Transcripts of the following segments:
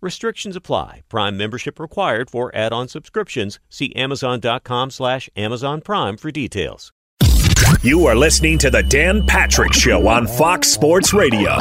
Restrictions apply. Prime membership required for add-on subscriptions. See Amazon.com slash Amazon Prime for details. You are listening to the Dan Patrick Show on Fox Sports Radio.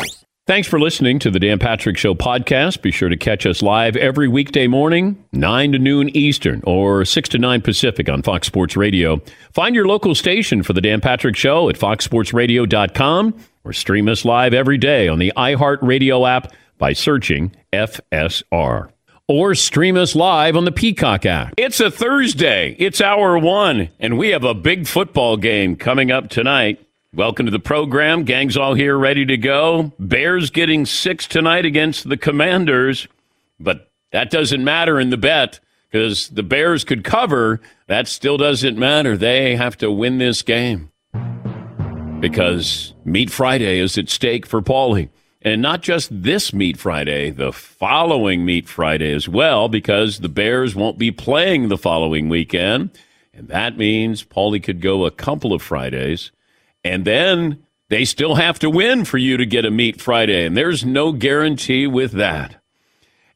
Thanks for listening to the Dan Patrick Show podcast. Be sure to catch us live every weekday morning, 9 to noon Eastern or 6 to 9 Pacific on Fox Sports Radio. Find your local station for the Dan Patrick Show at foxsportsradio.com or stream us live every day on the iHeartRadio app by searching FSR. Or stream us live on the Peacock app. It's a Thursday. It's hour one, and we have a big football game coming up tonight. Welcome to the program. Gang's all here ready to go. Bears getting six tonight against the Commanders, but that doesn't matter in the bet because the Bears could cover. That still doesn't matter. They have to win this game because Meat Friday is at stake for Paulie. And not just this Meat Friday, the following Meat Friday as well, because the Bears won't be playing the following weekend. And that means Paulie could go a couple of Fridays. And then they still have to win for you to get a Meat Friday. And there's no guarantee with that.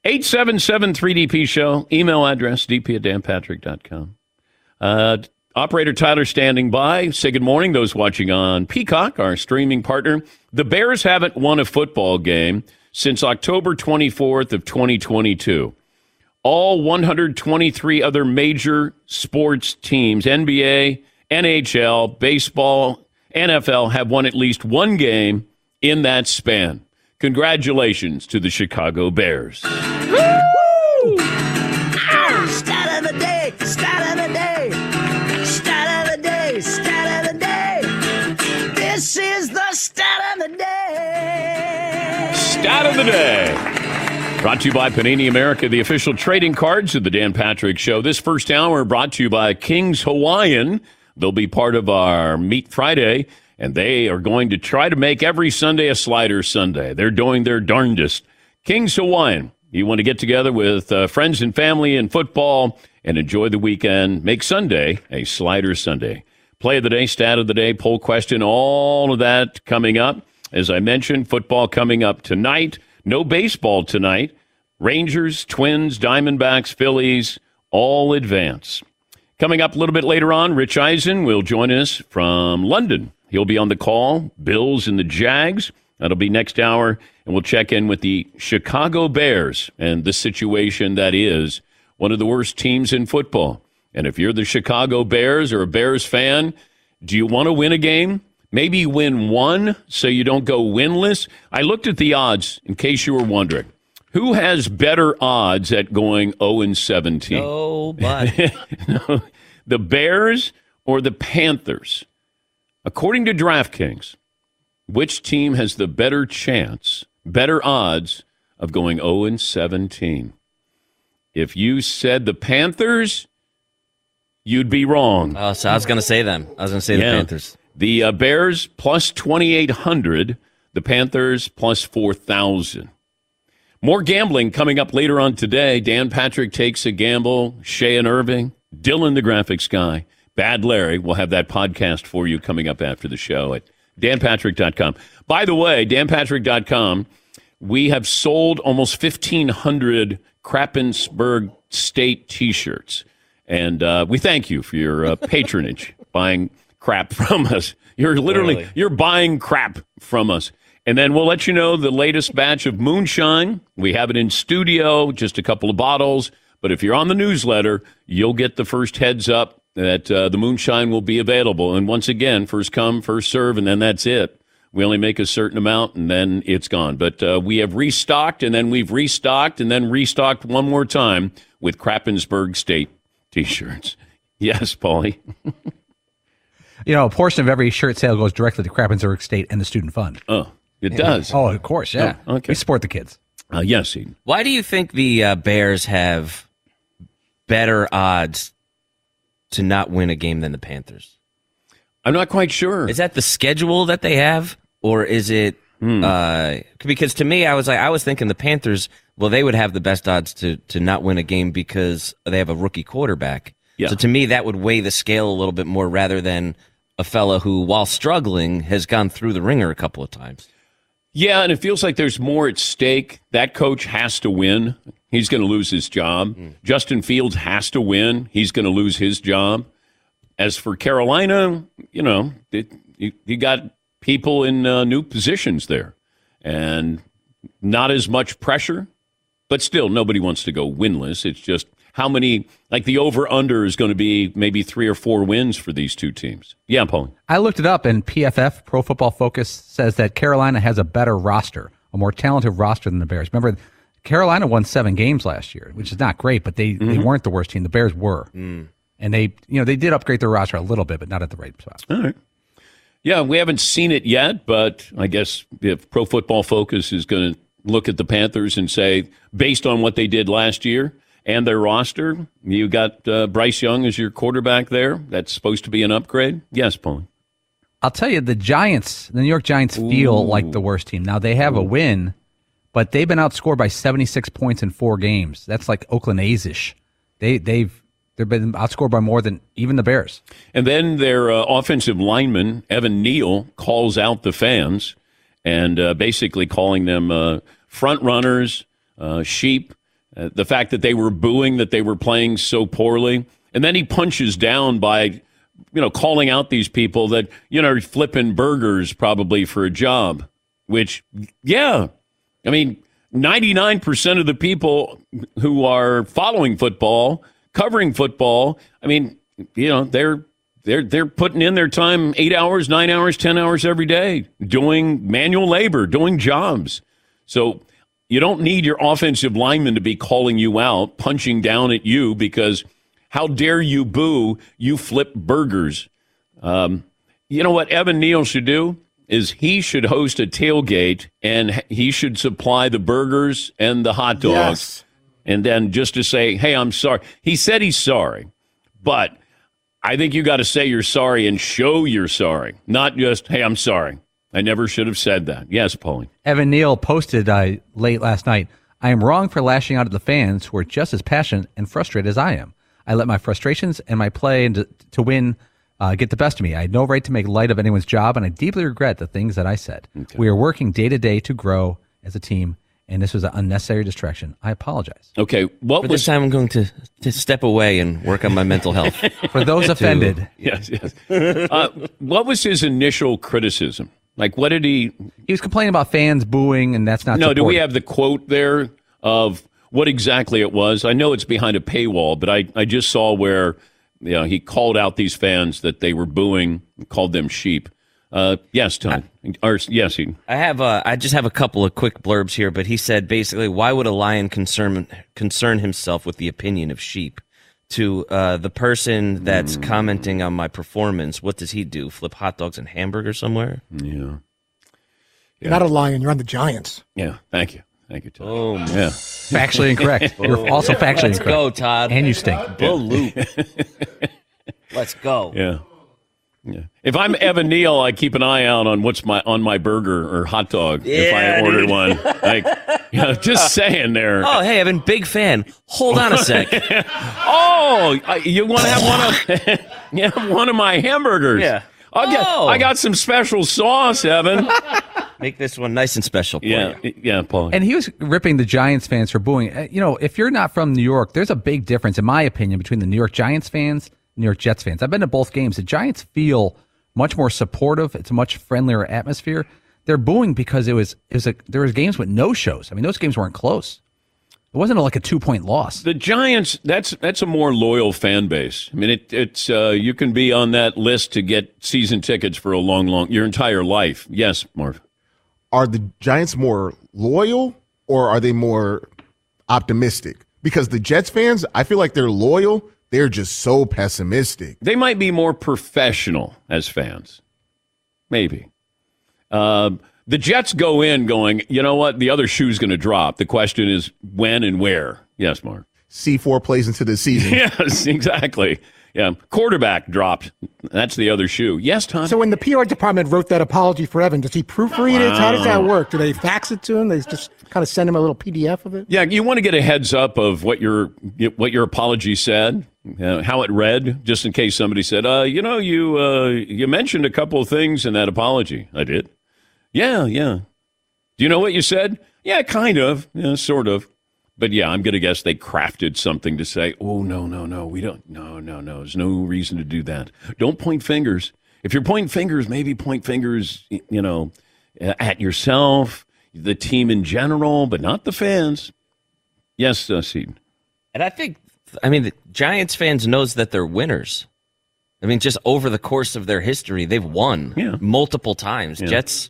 877 3DP Show, email address dp at danpatrick.com. Uh, Operator Tyler standing by. Say good morning, those watching on Peacock, our streaming partner. The Bears haven't won a football game since October 24th of 2022. All 123 other major sports teams, NBA, NHL, baseball, NFL, have won at least one game in that span. Congratulations to the Chicago Bears. Stat of the day. Brought to you by Panini America, the official trading cards of the Dan Patrick Show. This first hour brought to you by King's Hawaiian. They'll be part of our Meat Friday, and they are going to try to make every Sunday a slider Sunday. They're doing their darndest. King's Hawaiian. You want to get together with uh, friends and family and football and enjoy the weekend. Make Sunday a slider Sunday. Play of the day, stat of the day, poll question, all of that coming up. As I mentioned, football coming up tonight. No baseball tonight. Rangers, Twins, Diamondbacks, Phillies, all advance. Coming up a little bit later on, Rich Eisen will join us from London. He'll be on the call. Bills and the Jags. That'll be next hour. And we'll check in with the Chicago Bears and the situation that is one of the worst teams in football. And if you're the Chicago Bears or a Bears fan, do you want to win a game? Maybe win one so you don't go winless. I looked at the odds in case you were wondering. Who has better odds at going 0 and 17? Oh, but no, the Bears or the Panthers? According to DraftKings, which team has the better chance, better odds of going 0 and 17? If you said the Panthers, you'd be wrong. oh, so I was going to say them. I was going to say Yeah. the Panthers. The uh, Bears plus 2,800, the Panthers plus 4,000. More gambling coming up later on today. Dan Patrick takes a gamble. Shea and Irving, Dylan the graphics guy, Bad Larry. We'll have that podcast for you coming up after the show at danpatrick.com. By the way, danpatrick.com, we have sold almost 1,500 Krappensburg State t shirts. And uh, we thank you for your uh, patronage, buying crap from us. You're literally, Literally. you're buying crap from us. And then we'll let you know the latest batch of moonshine. We have it in studio, just a couple of bottles. But if you're on the newsletter, you'll get the first heads up that uh, the moonshine will be available. And once again, first come, first serve, and then that's it. We only make a certain amount and then it's gone. But uh, we have restocked and then we've restocked and then restocked one more time with Krappensburg State t shirts. Yes, Paulie. You know, a portion of every shirt sale goes directly to Krappensburg State and the Student Fund. Oh, it does. Oh, of course, yeah. Oh, okay. We support the kids. Uh, yes, Eden. Why do you think the uh, Bears have better odds to not win a game than the Panthers? I'm not quite sure. Is that the schedule that they have, or is it? Hmm. Uh, because to me, I was like, I was thinking the Panthers. Well, they would have the best odds to to not win a game because they have a rookie quarterback. Yeah. So to me, that would weigh the scale a little bit more rather than a fella who, while struggling, has gone through the ringer a couple of times. Yeah, and it feels like there's more at stake. That coach has to win. He's going to lose his job. Justin Fields has to win. He's going to lose his job. As for Carolina, you know, it, you, you got people in uh, new positions there and not as much pressure, but still nobody wants to go winless. It's just how many, like the over under is going to be maybe three or four wins for these two teams. Yeah, Paul. I looked it up, and PFF, Pro Football Focus, says that Carolina has a better roster, a more talented roster than the Bears. Remember, Carolina won seven games last year, which is not great, but they, they mm-hmm. weren't the worst team. The Bears were. Mm. And they, you know, they did upgrade their roster a little bit, but not at the right spot. All right. Yeah, we haven't seen it yet, but I guess if Pro Football Focus is going to look at the Panthers and say, based on what they did last year and their roster, you got uh, Bryce Young as your quarterback there. That's supposed to be an upgrade. Yes, Paul. I'll tell you, the Giants, the New York Giants feel like the worst team. Now, they have a win, but they've been outscored by 76 points in four games. That's like Oakland A's ish. They, they've, they've been outscored by more than even the Bears. And then their uh, offensive lineman, Evan Neal, calls out the fans and uh, basically calling them uh, front runners, uh, sheep, uh, the fact that they were booing that they were playing so poorly. And then he punches down by, you know, calling out these people that, you know, flipping burgers probably for a job, which, yeah, I mean, 99% of the people who are following football, covering football, I mean, you know, they're they're they're putting in their time 8 hours, 9 hours, 10 hours every day doing manual labor, doing jobs. So you don't need your offensive lineman to be calling you out, punching down at you because how dare you boo, you flip burgers. Um, you know what Evan Neal should do? Is he should host a tailgate and he should supply the burgers and the hot dogs. Yes. And then just to say, hey, I'm sorry. He said he's sorry, but I think you got to say you're sorry and show you're sorry, not just, hey, I'm sorry. I never should have said that. Yes, Pauline. Evan Neal posted uh, late last night I am wrong for lashing out at the fans who are just as passionate and frustrated as I am. I let my frustrations and my play and to, to win uh, get the best of me. I had no right to make light of anyone's job, and I deeply regret the things that I said. We are working day to day to grow as a team, and this was an unnecessary distraction. I apologize. Okay, what For was this time, I'm going to, to step away and work on my mental health. For those offended, yes, yes. Uh, what was his initial criticism? Like, what did he? he was complaining about fans booing, and that's not No, do we have the quote there of what exactly it was? I know it's behind a paywall, but I, I just saw where you know he called out these fans that they were booing, called them sheep. Uh, yes, Tom. or yes, he. I have uh, I just have a couple of quick blurbs here, but he said basically, why would a lion concern concern himself with the opinion of sheep? To uh, the person that's commenting on my performance, what does he do? Flip hot dogs and hamburgers somewhere? Yeah, You're not a lion. You're on the Giants. yeah. Thank you, thank you, Todd. Oh, Yeah. factually incorrect. You're also factually let's incorrect. go, Todd. And you stink. Bull loop. let's go. Yeah. Yeah. If I'm Evan Neal, I keep an eye out on what's my on my burger or hot dog if I Yeah, order dude. one. Like, you know, just saying there. Oh, hey, Evan, big fan. Hold on a sec. Oh, you want to have one of you have one of my hamburgers? Yeah. I got Oh. I got some special sauce, Evan. Make this one nice and special. For yeah, you. yeah, Paul. And he was ripping the Giants fans for booing. Uh, You know, if you're not from New York, there's a big difference, in my opinion, between the New York Giants fans and New York Jets fans. I've been to both games. The Giants feel much more supportive. It's a much friendlier atmosphere. they're booing because it was it was a, there was games with no shows. I mean, those games weren't close. It wasn't like a two point loss. The Giants, that's that's a more loyal fan base. I mean, it, it's uh, you can be on that list to get season tickets for a long, long your entire life. Yes, Marv. Are the Giants more loyal or are they more optimistic? Because the Jets fans, I feel like they're loyal. They're just so pessimistic. They might be more professional as fans. Maybe. Um, the Jets go in going, you know what? The other shoe's going to drop. The question is when and where. Yes, Mark. C4 plays into the season. yes, exactly. Yeah, quarterback dropped. That's the other shoe. Yes, Tom. So when the PR department wrote that apology for Evan, does he proofread it? How does that work? Do they fax it to him? They just kind of send him a little PDF of it? Yeah, you want to get a heads up of what your what your apology said, how it read, just in case somebody said, uh, you know, you uh, you mentioned a couple of things in that apology. I did. Yeah, yeah. Do you know what you said? Yeah, kind of. Yeah, sort of. But yeah, I'm going to guess they crafted something to say, oh, no, no, no, we don't. No, no, no. There's no reason to do that. Don't point fingers. If you're pointing fingers, maybe point fingers, you know, at yourself, the team in general, but not the fans. Yes, uh, Seton. And I think, I mean, the Giants fans knows that they're winners. I mean, just over the course of their history, they've won Yeah. multiple times. Yeah. Jets.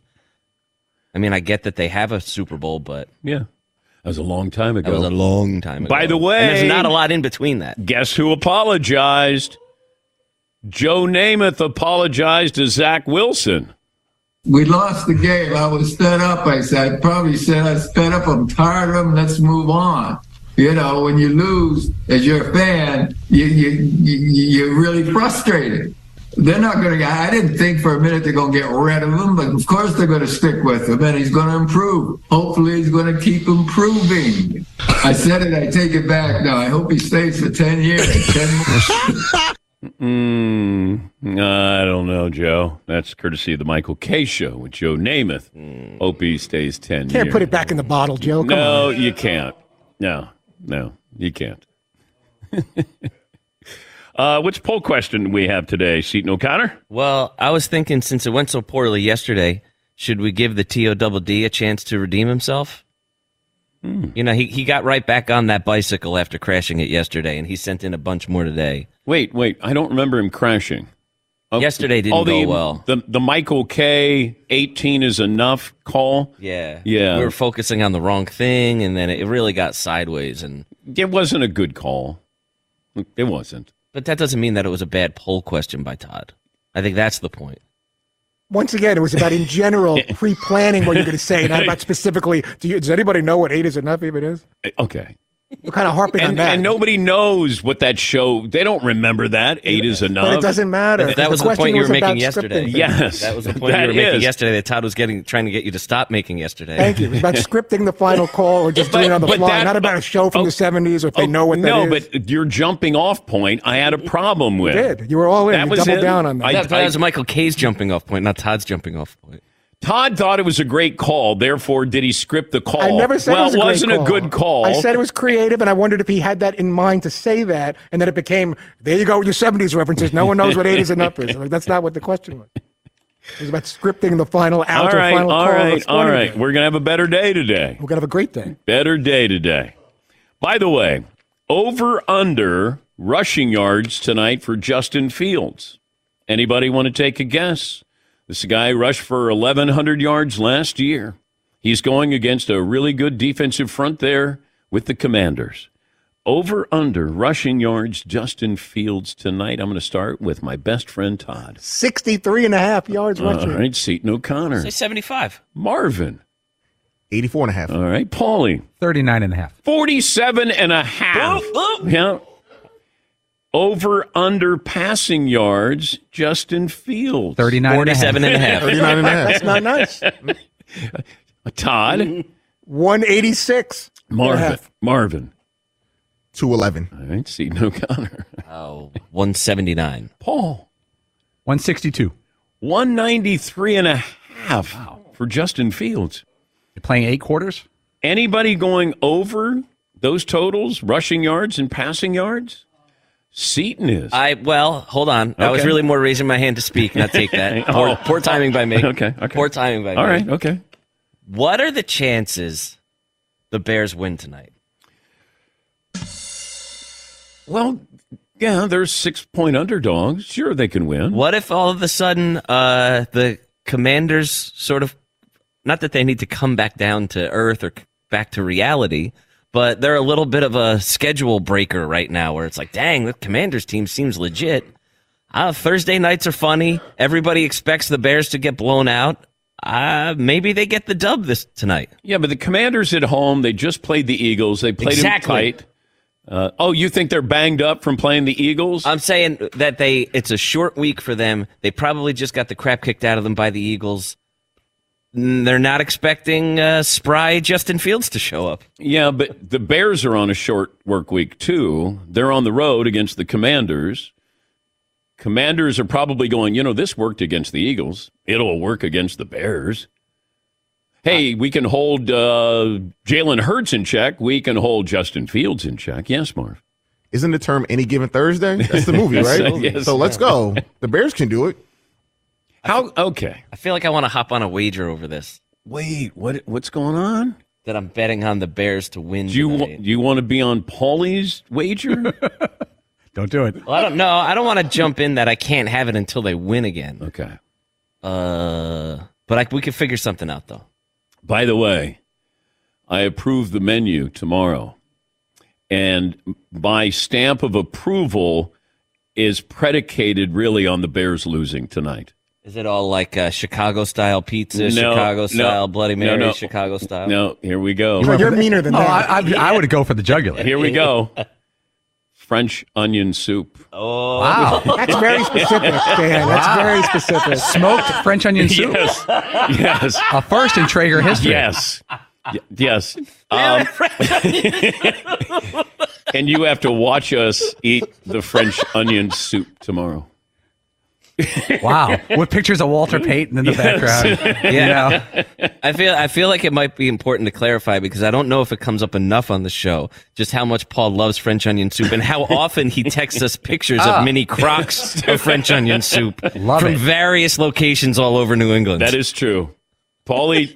I mean, I get that they have a Super Bowl, but Yeah. That was a long time ago. that was a long time ago. By the And way- there's not a lot in between that. Guess who apologized? Joe Namath apologized to Zach Wilson. We lost the game. I was fed up. I said, I probably said I was fed up. I'm tired of them. Let's move on. You know, when you lose as your fan, you, you, you you're really frustrated. They're not going to. I didn't think for a minute they're going to get rid of him, but of course they're going to stick with him, and he's going to improve. Hopefully, he's going to keep improving. I said it. I take it back now. I hope he stays for ten years. 10 more. Mm, I don't know, Joe. That's courtesy of the Michael Kay Show with Joe Namath. Hope he stays 10 Can't years. put it back in the bottle, Joe. Come no, on. you can't. No, no, you can't. uh, which poll question we have today, Seton O'Connor? Well, I was thinking since it went so poorly yesterday, should we give the TO double D a chance to redeem himself? You know, he, he got right back on that bicycle after crashing it yesterday, and he sent in a bunch more today. Wait, wait. I don't remember him crashing. Oh, Yesterday didn't oh, the, go well. The, the Michael Kay 18 is enough call. Yeah. Yeah. We were focusing on the wrong thing, and then it really got sideways. And It wasn't a good call. It wasn't. But that doesn't mean that it was a bad poll question by Todd. I think that's the point. Once again, it was about in general pre-planning what you're going to say, not about specifically. Do you, does anybody know what eight is enough even is? Eh, okay. We're kind of harping on And, that. and nobody knows what that show. They don't remember that. Eight is enough. but it doesn't matter. That was the question point you were making yesterday. Yes, That was the point that you were making yesterday that Todd was getting trying to get you to stop making yesterday. Thank you. It was about scripting the final call or just But- doing it on the fly, that- not about a show from oh, the 70s or if they Oh, know what that is. no, that is. but your jumping off point, I had a problem with. You did. You were all in. That You was doubled it. down on that. I- that, that was Michael Kay's jumping off point, not Todd's jumping off point. Todd thought it was a great call. Therefore, did he script the call? I never said well, it was a great wasn't call. a good call. I said it was creative, and I wondered if he had that in mind to say that, and then it became, there you go with your 70s references. No one knows what '80s and up is. Like, that's not what the question was. It was about scripting the final out all or final all right, all right. event. We're gonna have a better day today. We're going to have a great day. Better day today. By the way, over under rushing yards tonight for Justin Fields. Anybody want to take a guess? This guy rushed for 1,100 yards last year. He's going against a really good defensive front there with the Commanders. Over under rushing yards, Justin Fields tonight. I'm going to start with my best friend Todd. 63 and a half yards All rushing. right, Seton O'Connor. Say 75. Marvin. 84 and a half. All right, Paulie. 39 and a half. 47 and a half. Yeah. Over under passing yards, Justin Fields. 39 and a half. 47 and a half. 39 and a half. That's not nice. Todd. 186. Marvin. Marvin. 211. All right, Seton O'Connor. Oh, 179. Paul. 162. 193 and a half for Justin Fields. You're playing eight quarters? Anybody going over those totals, rushing yards and passing yards? Seton is. I well, hold on. I was really more raising my hand to speak, not take that. Oh. Poor, poor timing by me. Okay, okay. Poor timing by All me. All right. okay. What are the chances the Bears win tonight? Well, yeah, they're six point underdogs. Sure, they can win. What if all of a sudden uh, the Commanders sort of, not that they need to come back down to earth or back to reality, but they're a little bit of a schedule breaker right now where it's like, dang, the Commanders team seems legit. Uh, Thursday nights are funny. Everybody expects the Bears to get blown out. Uh, maybe they get the dub this tonight. Yeah, but the Commanders at home, they just played the Eagles. They played Exactly. them tight. Uh, oh, you think they're banged up from playing the Eagles? I'm saying that they it's a short week for them. They probably just got the crap kicked out of them by the Eagles. They're not expecting uh, spry Justin Fields to show up. Yeah, but the Bears are on a short work week too. They're on the road against the Commanders. Commanders are probably going, you know, this worked against the Eagles. It'll work against the Bears. Hey, we can hold uh, Jalen Hurts in check. We can hold Justin Fields in check. Yes, Marv. Isn't the term any given Thursday? That's the movie, right? Yes. So let's go. The Bears can do it. How? Okay. I feel like I want to hop on a wager over this. Wait, what? What's going on? That I'm betting on the Bears to win. Do you tonight. do you want to be on Paulie's wager? Don't do it. Well, I don't know. I don't want to jump in that I can't have it until they win again. Okay. Uh, but I, we could figure something out though. By the way, I approve the menu tomorrow. And my stamp of approval is predicated really on the Bears losing tonight. Is it all like uh, Chicago style pizza, No, Chicago no, style Bloody Mary, no. Chicago style? No, here we go. Well, you're meaner than Oh, that. I, I, I would go for the jugular. Here we go. French onion soup. Oh, Wow. That's very specific, Dan. That's very specific. Smoked French onion soup. Yes. Yes. A first in Traeger history. Yes. Yes. Um, and you have to watch us eat the French onion soup tomorrow. Wow. With pictures of Walter Payton in the Yes. background. Yeah. You know? I feel I feel like it might be important to clarify because I don't know if it comes up enough on the show just how much Paul loves French onion soup and how often he texts us pictures Ah. of mini crocks of French onion soup Love from it. various locations all over New England. That is true. Paulie,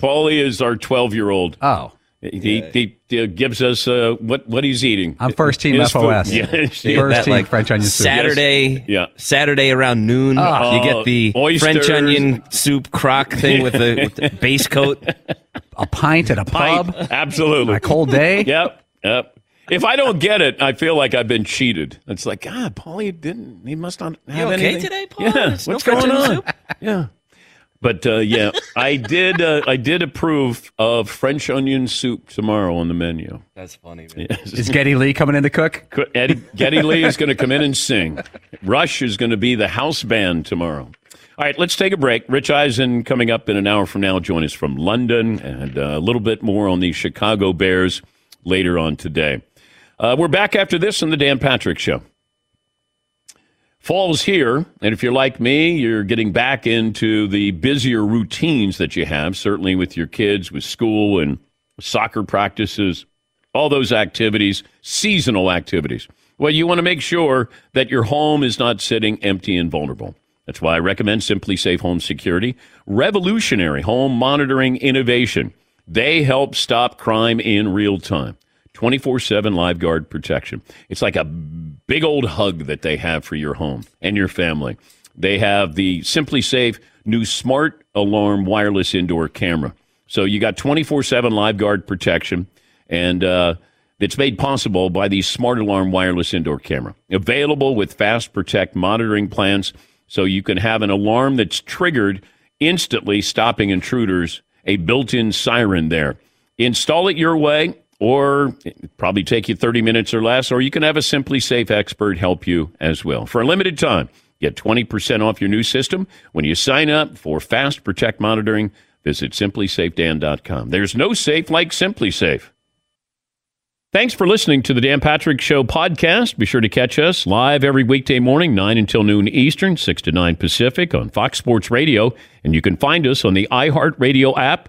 Paulie is our 12 year old. Oh. He, he, he gives us uh, what, what he's eating. I'm first team His. FOS. Yeah, First that, team like, French onion soup. Saturday, Yeah. Saturday around noon, Oh. you get the Oysters. French onion soup crock thing with the, with the base coat. A pint at a Pint. pub. Absolutely. A cold day. Yep. Yep. If I don't get it, I feel like I've been cheated. It's like, God, Paulie didn't. He must not have you okay anything. today, Paul? Yeah. There's no What's French going on? soup? Yeah. But uh, yeah, I did. Uh, I did approve of French onion soup tomorrow on the menu. That's funny. Man. Is Geddy Lee coming in to cook? Eddie, Geddy Lee is going to come in and sing. Rush is going to be the house band tomorrow. All right, let's take a break. Rich Eisen coming up in an hour from now. Join us from London and uh, a little bit more on the Chicago Bears later on today. Uh, we're back after this on the Dan Patrick Show. Fall's here, and if you're like me, you're getting back into the busier routines that you have, certainly with your kids, with school and soccer practices, all those activities, seasonal activities. Well, you want to make sure that your home is not sitting empty and vulnerable. That's why I recommend SimpliSafe Home Security, revolutionary home monitoring innovation. They help stop crime in real time. 24 7 live guard protection. It's like a big old hug that they have for your home and your family. They have the SimpliSafe new smart alarm wireless indoor camera. So you got 24 7 live guard protection, and uh, it's made possible by the smart alarm wireless indoor camera. Available with Fast Protect monitoring plans, so you can have an alarm that's triggered instantly, stopping intruders, a built in siren there. Install it your way or probably take you 30 minutes or less, or you can have a SimpliSafe expert help you as well. For a limited time, get 20% off your new system when you sign up for Fast Protect Monitoring. Visit simplysafedan.com. There's no safe like SimpliSafe. Thanks for listening to the Dan Patrick Show podcast. Be sure to catch us live every weekday morning, 9 until noon Eastern, 6 to 9 Pacific on Fox Sports Radio. And you can find us on the iHeartRadio app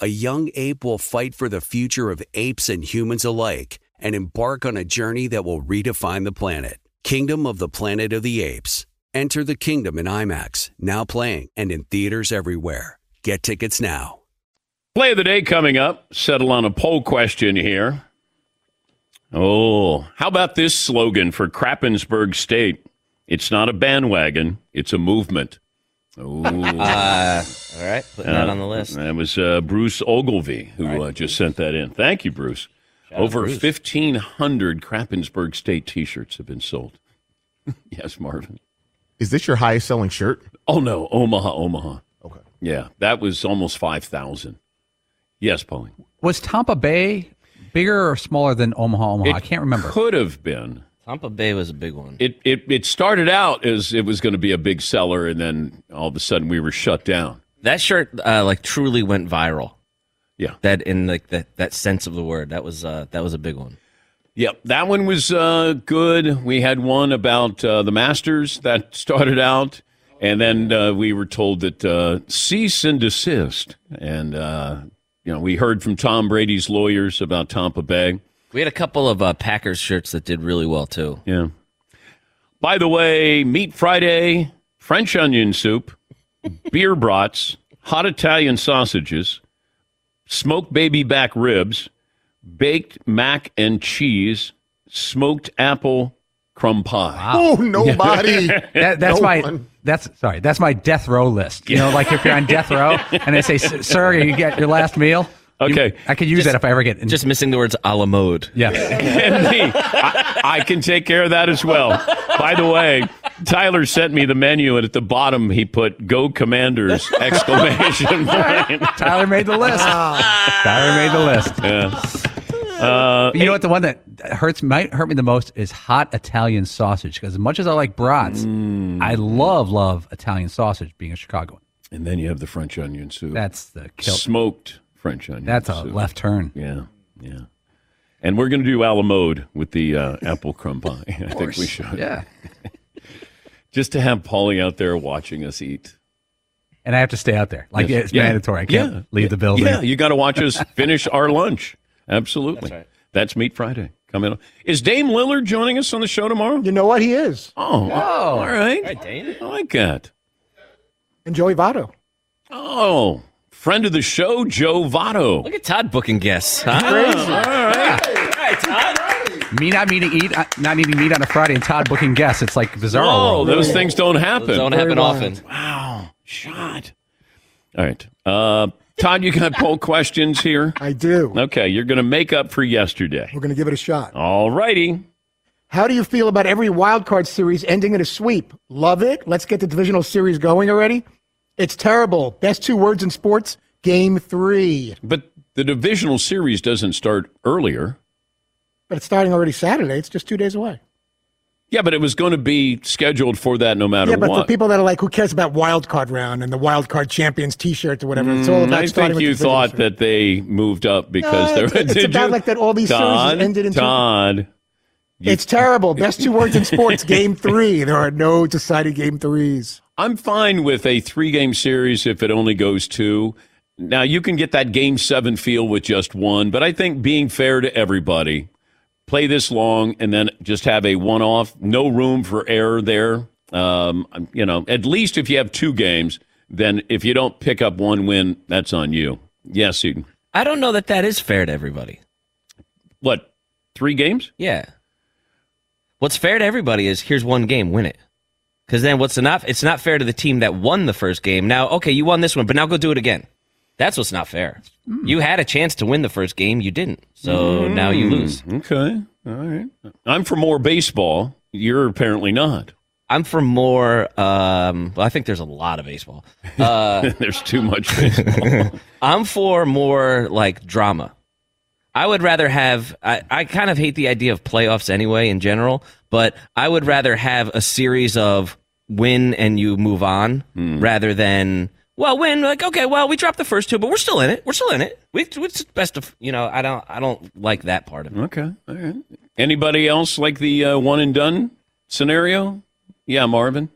a young ape will fight for the future of apes and humans alike and embark on a journey that will redefine the planet. Kingdom of the Planet of the Apes. Enter the kingdom in IMAX, now playing and in theaters everywhere. Get tickets now. Play of the day coming up. Settle on a poll question here. Oh, how about this slogan for Krappensburg State? It's not a bandwagon, it's a movement. Ooh. Uh, all right, putting that on the list. That was uh, Bruce Ogilvy who uh, just sent that in. Thank you, Bruce. Shout Over 1,500 Krappensburg State t shirts have been sold. yes, Marvin. Is this your highest selling shirt? Oh, no. Omaha, Omaha. Okay. Yeah, that was almost 5,000. Yes, Pauline. Was Tampa Bay bigger or smaller than Omaha? Omaha? I can't remember. Could have been. Tampa Bay was a big one. It, it it started out as it was going to be a big seller, and then all of a sudden we were shut down. That shirt, uh, like, truly went viral. Yeah. That in like that that sense of the word. That was uh, that was a big one. Yep, that one was uh, good. We had one about uh, the Masters that started out, and then uh, we were told that uh, cease and desist. And uh, you know, we heard from Tom Brady's lawyers about Tampa Bay. We had a couple of uh, Packers shirts that did really well too. Yeah. By the way, Meat Friday, French onion soup, beer brats, hot Italian sausages, smoked baby back ribs, baked mac and cheese, smoked apple crumb pie. Oh, nobody. That, that's No my one. that's sorry. That's my death row list. You know, like if you're on death row and they say, "Sir, you get your last meal." You- Okay. I could use that if I ever get in. Just missing the words a la mode. yeah. and me. I, I can take care of that as well. By the way, Tyler sent me the menu, and at the bottom he put "Go Commanders!" exclamation point. Tyler made the list. Tyler made the list. Yeah. Uh, you know what? The one that hurts might hurt me the most is hot Italian sausage. Because as much as I like brats, Mm. I love love Italian sausage. Being a Chicagoan, and then you have the French onion soup. that's the kill. smoked French onion. That's a soup. left turn. Yeah, yeah. And we're going to do a la mode with the uh, apple crumb pie. I think we should. Yeah. Just to have Paulie out there watching us eat. And I have to stay out there. Like Yes. it's Yeah. mandatory. I can't Yeah. leave the building. Yeah, you got to watch us finish our lunch. Absolutely. That's right. That's Meat Friday coming up. Is Dame Lillard joining us on the show tomorrow? You know what? He is. Oh, all right. All right, Dane. I like that. And Joey Votto. Oh, friend of the show, Joe Votto. Look at Todd booking guests. Huh? All right. All right, Todd. Me not eating eat, uh, not eating meat on a Friday, and Todd booking guests. It's like bizarre. Oh, world. those things don't happen. Those don't Very happen wild. often. Wow, shot. All right. Uh, Todd, you got poll questions here? I do. Okay, you're going to make up for yesterday. We're going to give it a shot. All righty. How do you feel about every wild card series ending in a sweep? Love it. Let's get the divisional series going already. It's terrible. Best two words in sports. Game three. But the divisional series doesn't start earlier. But it's starting already Saturday. It's just two days away. Yeah, but it was going to be scheduled for that no matter what. yeah, but what. for people that are like, who cares about wild card round and the wild card champions T-shirts or whatever? It's all about. Mm, I think you thought that they moved up because No, they it's- it's about you? like that all these series ended in two- Todd. You- It's terrible. Best two words in sports. Game three. There are no decided game threes. I'm fine with a three game series if it only goes two. Now, you can get that game seven feel with just one, but I think being fair to everybody, play this long and then just have a one off, no room for error there. Um, you know, at least if you have two games, then if you don't pick up one win, that's on you. Yes, Eden. I don't know that that is fair to everybody. What, three games? Yeah. What's fair to everybody is here's one game, win it. Because then what's not it's not fair to the team that won the first game. Now, okay, you won this one, but now go do it again. That's what's not fair. You had a chance to win the first game, you didn't. So now you lose. Okay. All right. I'm for more baseball. You're apparently not. I'm for more. Um, well, I think there's a lot of baseball. Uh, There's too much baseball. I'm for more like drama. I would rather have. I, I kind of hate the idea of playoffs anyway in general, but I would rather have a series of win and you move on rather than well win like okay well we dropped the first two but we're still in it we're still in it we it's best of you know I don't I don't like that part of it. Okay. All right. Anybody else like the uh, one and done scenario? Yeah, Marvin.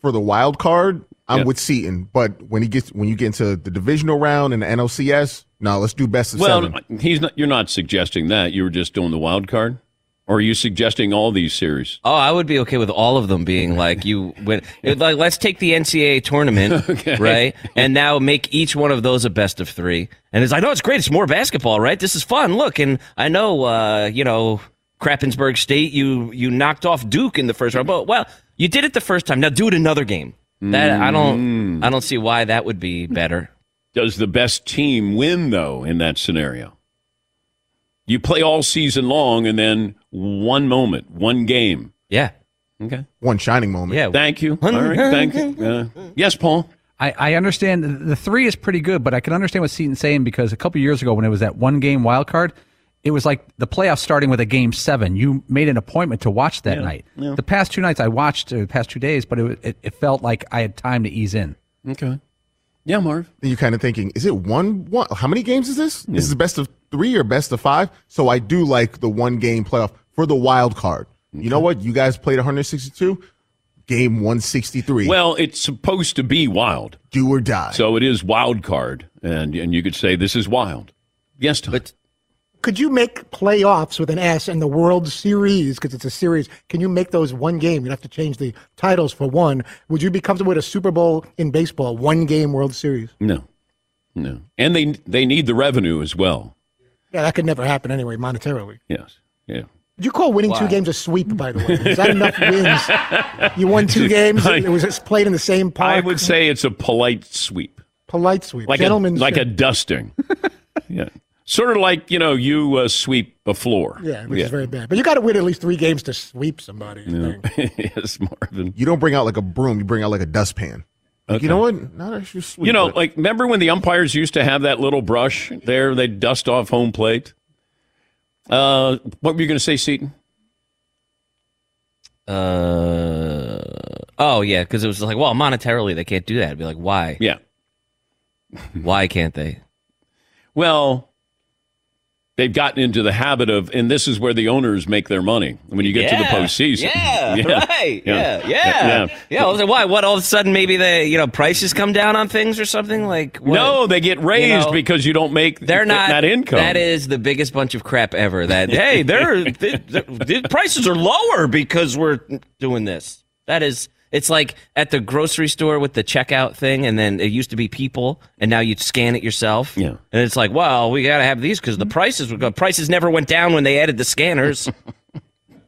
For the wild card, I'm Yeah. with Seton. But when he gets when you get into the divisional round and the NLCS, no, let's do best of Well, seven. he's not. You're not suggesting that. You were just doing the wild card, or are you suggesting all these series? Oh, I would be okay with all of them being like you win. Like, let's take the NCAA tournament, right, and now make each one of those a best of three. And it's like, no, it's great. It's more basketball, right? This is fun. Look, and I know, uh, you know, Krappensburg State, you you knocked off Duke in the first round, but well, you did it the first time. Now do it another game. That I don't, I don't see why that would be better. Does the best team win though in that scenario? You play all season long, and then one moment, one game. Yeah. Okay. One shining moment. Yeah. Thank you. All right. Thank you. Uh, yes, Paul. I, I understand the- the three is pretty good, but I can understand what Seton's saying because a couple years ago when it was that one game wild card, it was like the playoffs starting with a game seven. You made an appointment to watch that Yeah, night. yeah. The past two nights I watched, or the past two days, but it, it it felt like I had time to ease in. Okay. Yeah, Marv. Then you're kind of thinking, is it one one? How many games is this? This is best of three or best of five? So I do like the one game playoff for the wild card. You know what? You guys played 162, game 163. Well, it's supposed to be wild, do or die. so it is wild card, and and you could say this is wild. Yes, Tom. But Could you make playoffs with an S and the World Series because it's a series? Can you make those one game? You'd have to change the titles for one. Would you be comfortable with a Super Bowl in baseball, one game World Series? no, no, and they they need the revenue as well. Yeah, that could never happen anyway, monetarily. Yes. Yeah. Would you call winning two games a sweep? By the way, is that enough wins? You won two games. I- It was it's played in the same park. I would say it's a polite sweep, polite sweep, like a gentlemen's like a dusting. yeah, sort of like you know you uh, sweep a floor. yeah, which is very bad. But you got to win at least three games to sweep somebody. I yes, Marvin. you don't bring out like a broom. You bring out like a dustpan. Like, You know what? Not actually sweet. You know, but- like remember when the umpires used to have that little brush there? They would dust off home plate. Uh, what were you going to say, Seton? uh, oh yeah, because it was like, well, monetarily they can't do that. I'd be like, why? Yeah. Why can't they? Well, they've gotten into the habit of, and this is where the owners make their money when you get to the Yeah. postseason. Yeah, right. Yeah, yeah, yeah. well, then why? What? All of a sudden, maybe the you know prices come down on things or something like. What? No, they get raised know, because you don't make They're not that income. That is the biggest bunch of crap ever. That hey, they're the, the, the prices are lower because we're doing this. That is. It's like at the grocery store with the checkout thing, and then it used to be people, and now you scan it yourself. Yeah. and it's like, well, we got to have these because the mm-hmm. prices would go. Prices never went down when they added the scanners.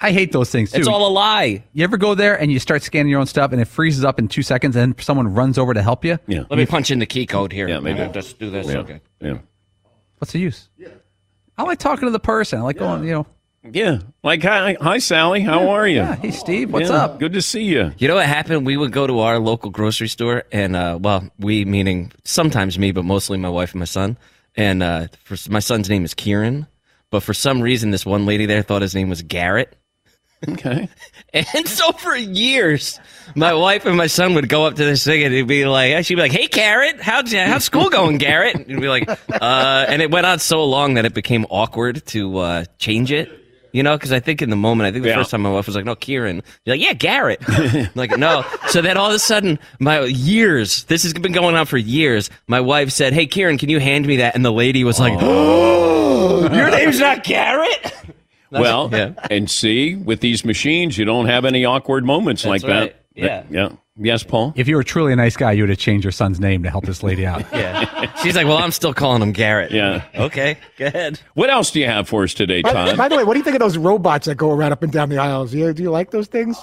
I hate those things too. it's all a lie. You ever go there and you start scanning your own stuff and it freezes up in two seconds and then someone runs over to help you? Yeah. Let me punch in the key code here. Yeah, maybe. Just do this. Yeah. Okay. Yeah. What's the use? Yeah. I like talking to the person. I like going, you know, Yeah. Like, hi, hi Sally. How are you? yeah, hey, Steve, what's Yeah, up? Good to see you. You know what happened? We would go to our local grocery store, and uh, well, we meaning sometimes me, but mostly my wife and my son. And uh, for, my son's name is Kieran, but for some reason, this one lady there thought his name was Garrett. Okay. And so for years, my wife and my son would go up to this thing and it'd be like, she'd be like, "Hey, Garrett, how's how's school going, Garrett?" And he'd be like, uh, and it went on so long that it became awkward to uh, change it. You know, because I think in the moment, I think the Yeah. first time my wife was like, "No, Kieran," you're like, "Yeah, Garrett." I'm like, no. So then all of a sudden, my years. This has been going on for years. My wife said, "Hey, Kieran, can you hand me that?" And the lady was like, "Oh, your name's not Garrett." Well, Yeah. and see, with these machines, you don't have any awkward moments like right. that. Yeah. Yeah. Yes, Paul? If you were truly a nice guy, you would have changed your son's name to help this lady out. Yeah. She's like, "Well, I'm still calling him Garrett." Yeah. Okay, go ahead. What else do you have for us today, By, Todd? by the way, what do you think of those robots that go around up and down the aisles? Do you, do you like those things?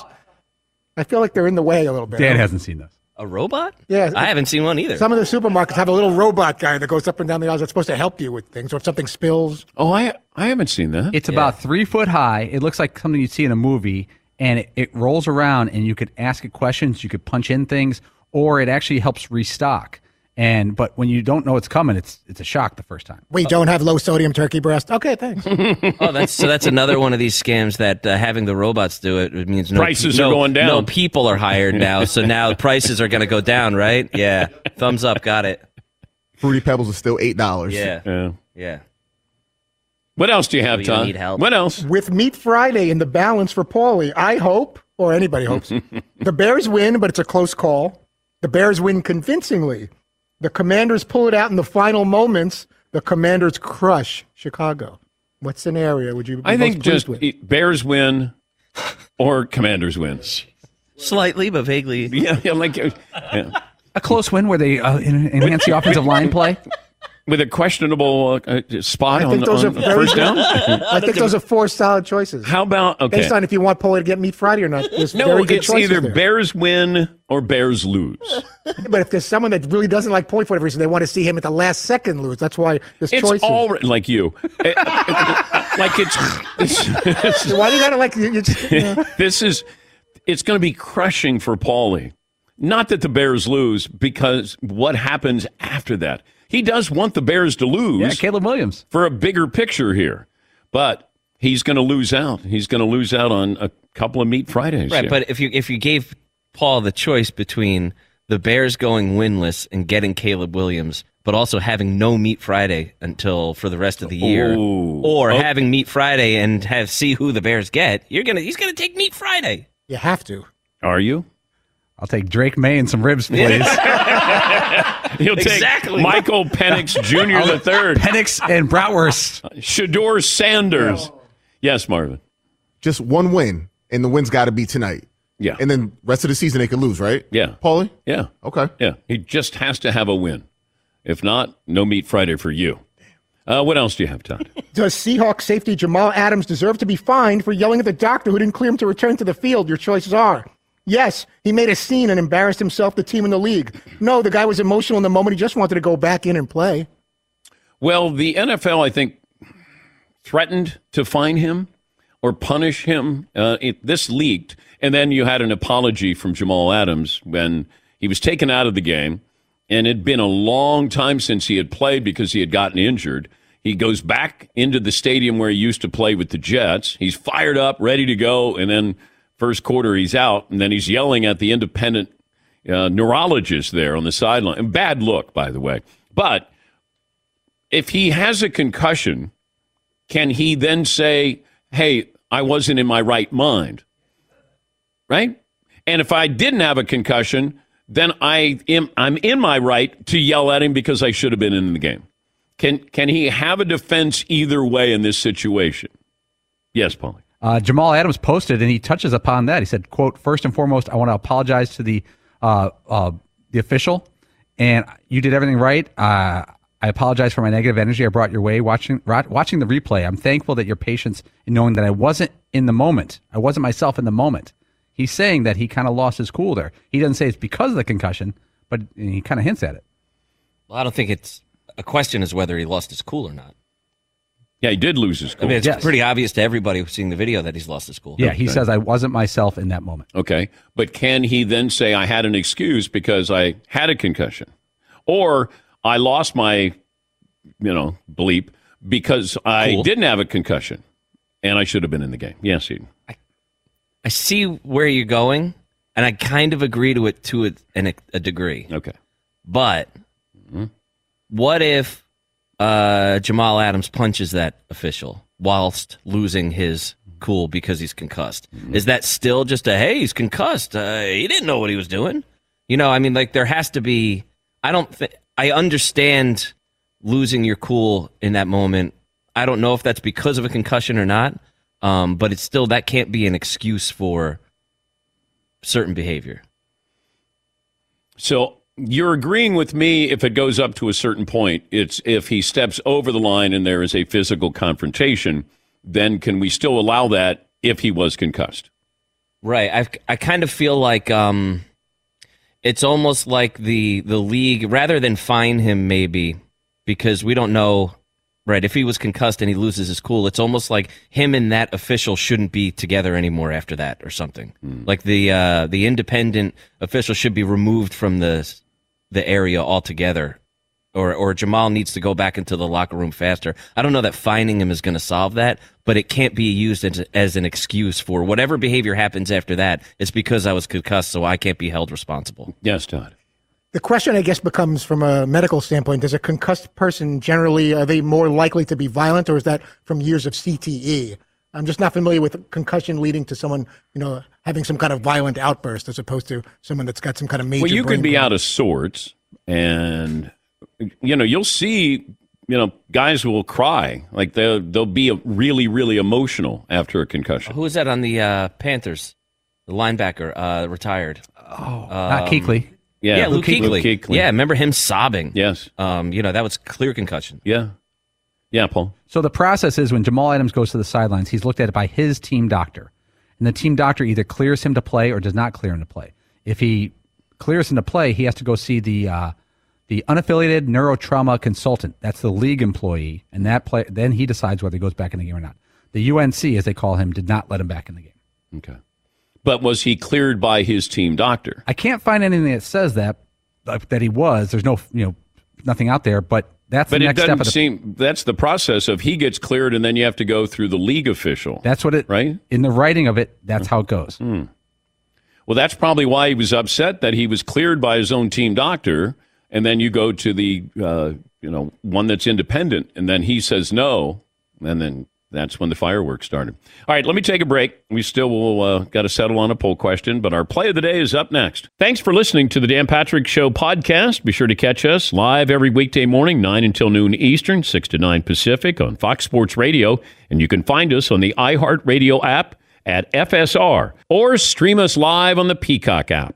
I feel like they're in the way a little bit. Dan hasn't seen those. A robot? Yeah. I haven't seen one either. Some of the supermarkets have a little robot guy that goes up and down the aisles that's supposed to help you with things, or if something spills. Oh, I I haven't seen that. It's about three foot high. It looks like something you'd see in a movie, and it, it rolls around, and you could ask it questions, you could punch in things, or it actually helps restock. And but when you don't know it's coming, it's it's a shock the first time. We don't have low sodium turkey breast. Okay, thanks. oh, that's so. That's another one of these scams that uh, having the robots do it, it means no Prices no- are going down. No people are hired now, so now prices are going to go down, right? Yeah. Thumbs up. Got it. Fruity Pebbles is still eight dollars. Yeah. Yeah. Yeah. What else do you have, Do you Todd? need help? What else? With Meat Friday in the balance for Paulie, I hope, or anybody hopes, the Bears win, but it's a close call. The Bears win convincingly. The Commanders pull it out in the final moments. The Commanders crush Chicago. What scenario would you be I think most just with? Bears win or Commanders win. Slightly, but vaguely. Yeah, yeah like yeah. A close win where they uh, enhance the offensive line play. With a questionable uh, spot I on, those on are very first down. I think those are four solid choices. How about okay? Based on if you want Paulie to get Meat Friday or not. There's no, very good it's choices either there. Bears win or Bears lose. But if there's someone that really doesn't like Paulie for whatever reason, they want to see him at the last second lose. That's why there's It's choices. all like you, It- it- like it's, it's Why do you gotta like? You, you just, you know. this is it's going to be crushing for Paulie. Not that the Bears lose, because what happens after that? He does want the Bears to lose. Yeah, Caleb Williams. for a bigger picture here, but he's going to lose out. He's going to lose out on a couple of meat Fridays. Right, here. but if you if you gave Paul the choice between the Bears going winless and getting Caleb Williams, but also having no Meat Friday until for the rest of the year, Ooh. or Oh. having Meat Friday and have see who the Bears get, you're gonna he's gonna take Meat Friday. you have to. are you? I'll take Drake Maye and some ribs, please. He'll take Exactly. Michael Penix Jr. the third, Penix and Bratwurst. Shedeur Sanders. Yes, Marvin. Just one win, and the win's got to be tonight. Yeah. And then rest of the season they could lose, right? Yeah. Paulie. Yeah. Okay. Yeah. He just has to have a win. If not, no meat Friday for you. Uh, what else do you have, Todd? Does Seahawks safety Jamal Adams deserve to be fined for yelling at the doctor who didn't clear him to return to the field? Your choices are. Yes, he made a scene and embarrassed himself, the team, in the league. No, the guy was emotional in the moment. He just wanted to go back in and play. Well, the NFL, I think, threatened to fine him or punish him. Uh, it, this leaked, and then you had an apology from Jamal Adams when he was taken out of the game, and it'd been a long time since he had played because he had gotten injured. He goes back into the stadium where he used to play with the Jets. He's fired up, ready to go, and then first quarter he's out, and then he's yelling at the independent uh, neurologist there on the sideline. Bad look, by the way. But if he has a concussion, can he then say, "Hey, I wasn't in my right mind"? Right? And if I didn't have a concussion, then I am I'm in my right to yell at him because I should have been in the game. Can can he have a defense either way in this situation? Yes, Paulie. Uh, Jamal Adams posted, and he touches upon that. He said, "quote First and foremost, I want to apologize to the uh, uh, the official, and you did everything right. Uh, I apologize for my negative energy I brought your way watching watching the replay. I'm thankful that your patience in knowing that I wasn't in the moment. I wasn't myself in the moment. He's saying that he kind of lost his cool there. He doesn't say it's because of the concussion, but he kind of hints at it. Well, I don't think it's a question is whether he lost his cool or not. Yeah, he did lose his cool. I mean, it's Yes. pretty obvious to everybody seeing the video that he's lost his cool. Yeah, he says I wasn't myself in that moment. Okay. But can he then say, I had an excuse because I had a concussion? Or I lost my, you know, bleep because I Cool. didn't have a concussion and I should have been in the game. Yes, Eden. I I see where you're going, and I kind of agree to it to a, a degree. Okay. But mm-hmm. what if uh, Jamal Adams punches that official whilst losing his cool because he's concussed? Is that still just a hey, he's concussed? Uh, he didn't know what he was doing. You know, I mean, like there has to be. I don't think I understand losing your cool in that moment. I don't know if that's because of a concussion or not, um, but it's still that can't be an excuse for certain behavior. So you're agreeing with me if it goes up to a certain point, it's if he steps over the line and there is a physical confrontation, then can we still allow that if he was concussed? Right. I I kind of feel like um, it's almost like the the league rather than fine him maybe because we don't know. Right. If he was concussed and he loses his cool, it's almost like him and that official shouldn't be together anymore after that or something. Like the uh, the independent official should be removed from the the area altogether. Or, or Jamal needs to go back into the locker room faster. I don't know that finding him is going to solve that, but it can't be used as, as an excuse for whatever behavior happens after that. It's because I was concussed, so I can't be held responsible. Yes, Todd. The question, I guess, becomes from a medical standpoint: Does a concussed person generally are they more likely to be violent, or is that from years of CTE? I'm just not familiar with concussion leading to someone, you know, having some kind of violent outburst, as opposed to someone that's got some kind of major. Well, you brain could be problem. out of sorts, and you know you'll see. You know, guys will cry like they'll they'll be really really emotional after a concussion. Who is that on the uh, Panthers? The linebacker, uh, retired. Oh, Not Kuechly. Yeah, Yeah, Luke Kuechly. Kuechly. Yeah, remember him sobbing? Yes. Um, you know that was clear concussion. Yeah. Yeah, Paul. So the process is when Jamal Adams goes to the sidelines, he's looked at by his team doctor. And the team doctor either clears him to play or does not clear him to play. If he clears him to play, he has to go see the uh, the unaffiliated neurotrauma consultant. That's the league employee, and that play then he decides whether he goes back in the game or not. The UNC, as they call him, did not let him back in the game. Okay. But was he cleared by his team doctor? I can't find anything that says that uh, that he was. There's no you know nothing out there, but that's But the it doesn't seem that's the process of he gets cleared and then you have to go through the league official. That's what it right in the writing of it. That's how it goes. Hmm. Well, that's probably why he was upset that he was cleared by his own team doctor, and then you go to the uh, you know one that's independent, and then he says no, and then that's when the fireworks started. All right, let me take a break. We still will uh, got to settle on a poll question, but our play of the day is up next. Thanks for listening to the Dan Patrick Show podcast. Be sure to catch us live every weekday morning, nine until noon Eastern, six to nine Pacific on Fox Sports Radio, and you can find us on the iHeartRadio app at FSR or stream us live on the Peacock app.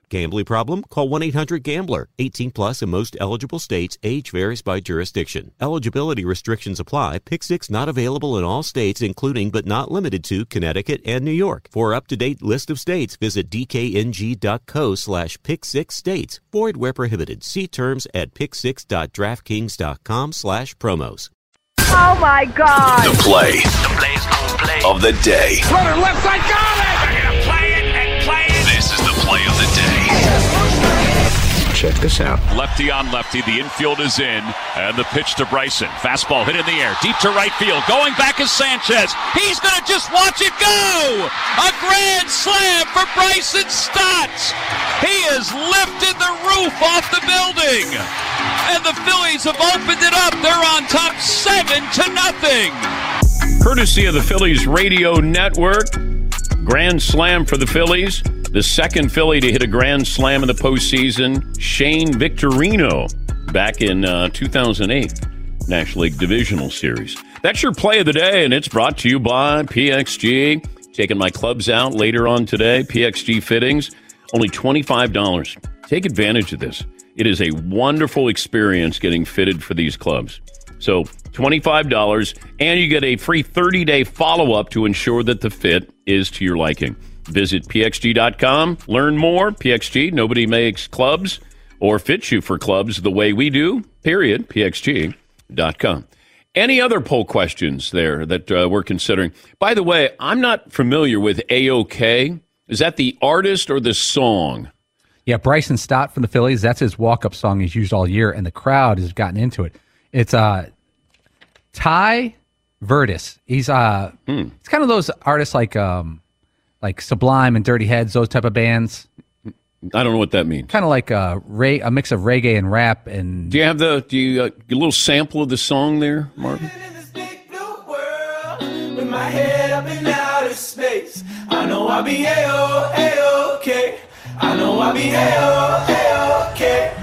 Gambling problem? Call 1 800 Gambler. 18 plus in most eligible states. Age varies by jurisdiction. Eligibility restrictions apply. Pick six not available in all states, including but not limited to Connecticut and New York. For up to date list of states, visit dkng.co slash pick six states. Void where prohibited. See terms at pick6.draftkings.com slash promos. Oh my God. The play of the day. Runner left side, got it! They're gonna play it and play it. This is the play of the day. Check this out. Lefty on lefty. The infield is in. And the pitch to Bryson. Fastball hit in the air. Deep to right field. Going back is Sanchez. He's going to just watch it go. A grand slam for Bryson Stotts. He has lifted the roof off the building. And the Phillies have opened it up. They're on top seven to nothing. Courtesy of the Phillies Radio Network. Grand slam for the Phillies. The second Philly to hit a grand slam in the postseason, Shane Victorino, back in uh, 2008 National League Divisional Series. That's your play of the day, and it's brought to you by PXG. Taking my clubs out later on today, PXG Fittings, only $25. Take advantage of this. It is a wonderful experience getting fitted for these clubs. So $25, and you get a free 30 day follow up to ensure that the fit is to your liking. Visit pxg.com, learn more. PXG, nobody makes clubs or fits you for clubs the way we do, period. PXG.com. Any other poll questions there that uh, we're considering? By the way, I'm not familiar with AOK. Is that the artist or the song? Yeah, Bryson Stott from the Phillies. That's his walk-up song he's used all year, and the crowd has gotten into it. It's uh, Tai Verdes. He's uh, it's kind of those artists like um, like Sublime and Dirty Heads, those type of bands. I don't know what that means. Kind of like a ray, a mix of reggae and rap. And Do you have the do you uh, get a little sample of the song there, Martin? With my head up in outer space. I know I'll be A-O, A-OK. I know I'll be A-O, A-OK.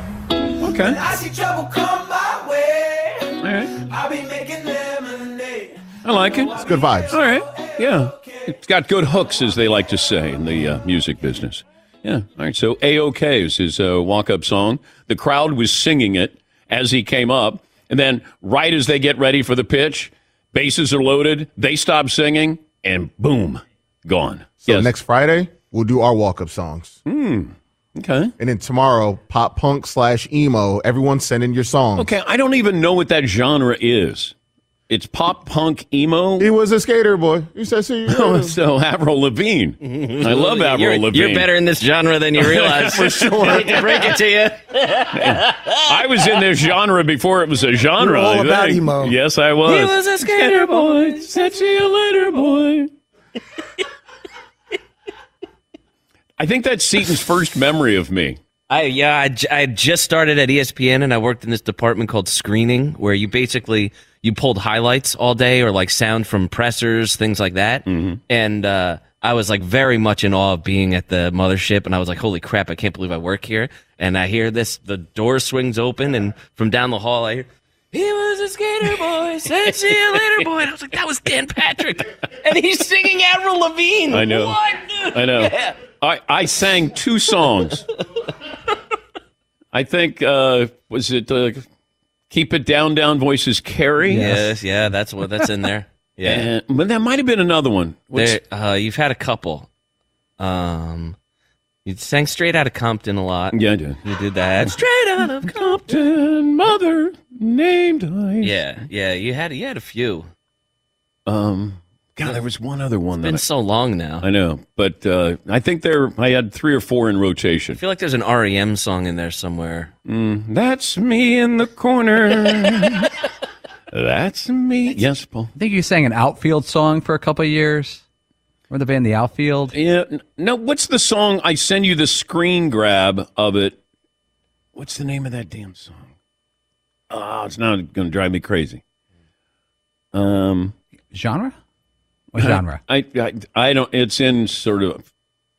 Okay. When I see trouble come my way, All right. I'll be making lemonade. I like it. It's good vibes. All right. Yeah. It's got good hooks, as they like to say in the uh, music business. Yeah. All right. So AOK is his uh, walk up song. The crowd was singing it as he came up. And then, right as they get ready for the pitch, bases are loaded. They stop singing, and boom, gone. So Yes. next Friday, we'll do our walk up songs. Hmm. Okay. And then tomorrow, pop punk slash emo. Everyone send in your songs. Okay, I don't even know what that genre is. It's pop punk emo. He was a skater boy. He said, "See, Oh, so Avril Lavigne. I love Avril you're, Lavigne. You're better in this genre than you realize. For sure. I hate to break it to you. I was in this genre before it was a genre. You're all about think. emo. Yes, I was. He was a skater boy. Said see you later, boy. I think that's Seton's first memory of me. I yeah, I, j- I just started at ESPN and I worked in this department called screening, where you basically you pulled highlights all day or like sound from pressers, things like that. And uh, I was like very much in awe of being at the mothership, and I was like, "Holy crap! I can't believe I work here." And I hear this, the door swings open, and from down the hall, I hear. He was a skater boy, said see you later, boy. And I was like, that was Dan Patrick. And he's singing Avril Lavigne. I know. What? dude? I know. Yeah. I, I sang two songs. I think uh, was it uh, "Keep It Down, Down" voices carry. Yes, yeah, that's what that's in there. Yeah. And, but that might have been another one. There, uh, you've had a couple. Um, you sang straight out of Compton a lot. Yeah, I did. You did that. Straight out of Compton, mother named I. Yeah, yeah. You had you had a few. Um, God, there was one other one It's that been I, so long now. I know, but uh, I think there I had three or four in rotation. I feel like there's an REM song in there somewhere. Mm, that's me in the corner. that's me. Yes, Paul. I think you sang an outfield song for a couple of years. Or the band The Outfield. Yeah. n- No, what's the song? I send you the screen grab of it. What's the name of that damn song? Oh, it's now going to drive me crazy. Um, Genre? What genre? I, I I don't. It's in sort of.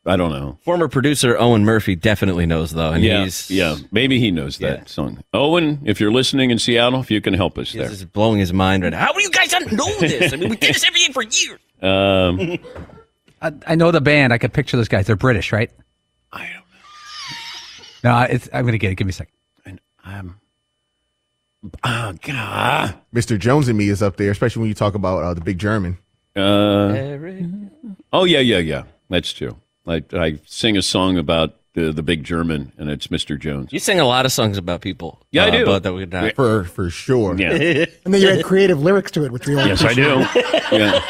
I don't know. Former producer Owen Murphy definitely knows though, and yeah, he's yeah. Maybe he knows that song. Owen, if you're listening in Seattle, if you can help us he's there. just blowing his mind right now. How do you guys not know this? I mean, we did this every year for years. Um, I, I know the band. I could picture those guys. They're British, right? I don't know. No, it's, I'm going to get it. Give me a second. And I'm. Oh God. Mr. Jones and me is up there, especially when you talk about uh, the big German. Uh, oh yeah, yeah, yeah. That's true. I I sing a song about the the big German, and it's Mr. Jones. You sing a lot of songs about people. Yeah, I uh, do. But that we not. For for sure. Yeah. And then you had creative lyrics to it, which we all yes, I do. yeah.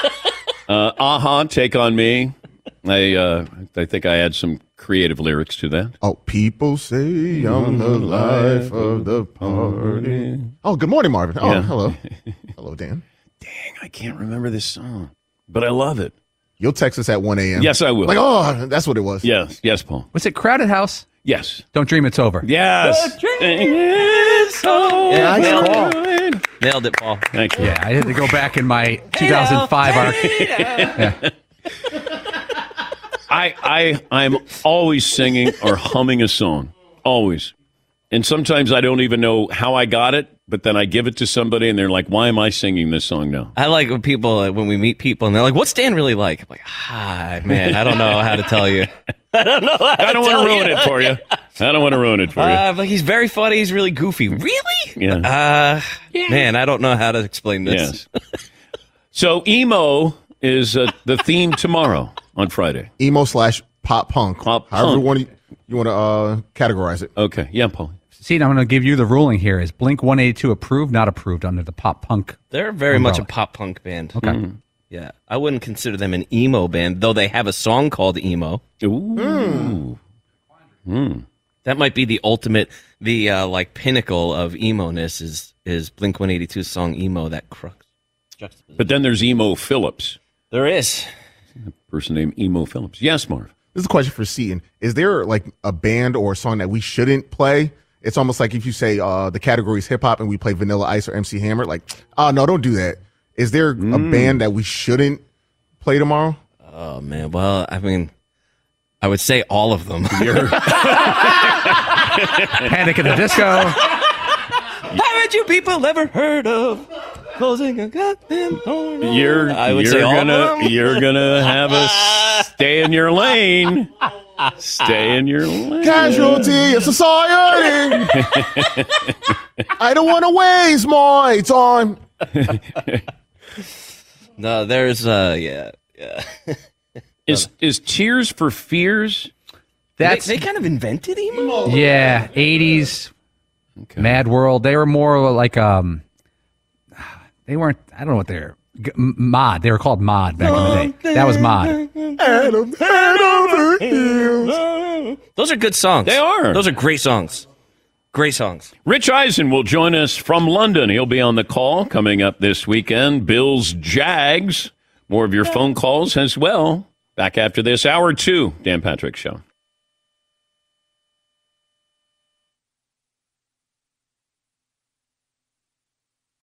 Uh, Aha, take on me. I uh, I think I had some creative lyrics to that. Oh, people say I'm the life of the party. Oh, good morning, Marvin. Oh, Yeah. hello. Hello, Dan. Dang, I can't remember this song, but I love it. You'll text us at 1 a.m. Yes, I will. Like, oh, that's what it was. Yes, yes, Paul. Was it Crowded House? Yes. Don't dream it's over. Yes. Yeah, Nice call. Nailed it, Paul. Thank you. Yeah, I had to go back in my 2005 arc. Yeah. I I I'm always singing or humming a song. Always. And sometimes I don't even know how I got it, but then I give it to somebody and they're like, "Why am I singing this song now?" I like when people uh, when we meet people and they're like, "What's Dan really like?" I'm like, "Ah, man, I don't know how to tell you. I don't know. How I don't to want to ruin you. it for you. I don't want to ruin it for you. Uh, but he's very funny. He's really goofy. Really? Yeah. Uh, man, I don't know how to explain this. Yes. So emo is uh, the theme tomorrow on Friday. Emo slash pop punk. Pop However punk. you want to, you want to uh, categorize it. Okay. Yeah, Paul. See, I'm going to give you the ruling here. Is Blink 182 approved, not approved under the pop punk? They're very much a pop punk band. Okay. Mm. Yeah, I wouldn't consider them an emo band, though they have a song called emo. Ooh. Mm. That might be the ultimate, the uh, like pinnacle of emo ness is is Blink One Eighty Two song emo. That crux. But then there's Emo Philips. There is. A person named Emo Philips. Yes, Marv. This is a question for Seton. Is there like a band or a song that we shouldn't play? It's almost like if you say uh, the category is hip hop and we play Vanilla Ice or MC Hammer, like, oh no, don't do that. Is there a band that we shouldn't play tomorrow? Oh man, well, I mean, I would say all of them. Panic at the Disco. Haven't you people ever heard of closing a goddamn door? You're I would you're say all of them. you're gonna have us stay in your lane. Stay in your lane. Casualty of society. I don't want to waste my time. No, there's uh, yeah, yeah. Is is Tears for Fears? That's they, they kind of invented emo. yeah, eighties, Mad World. They were more like um, they weren't. I don't know what they're g- m- mod. They were called mod back in the day. That was mod. Adam head over heels. Those are good songs. They are. Those are great songs. Great songs. Rich Eisen will join us from London. He'll be on the call coming up this weekend. Bills Jags. More of your phone calls as well. Back after this hour two, Dan Patrick Show.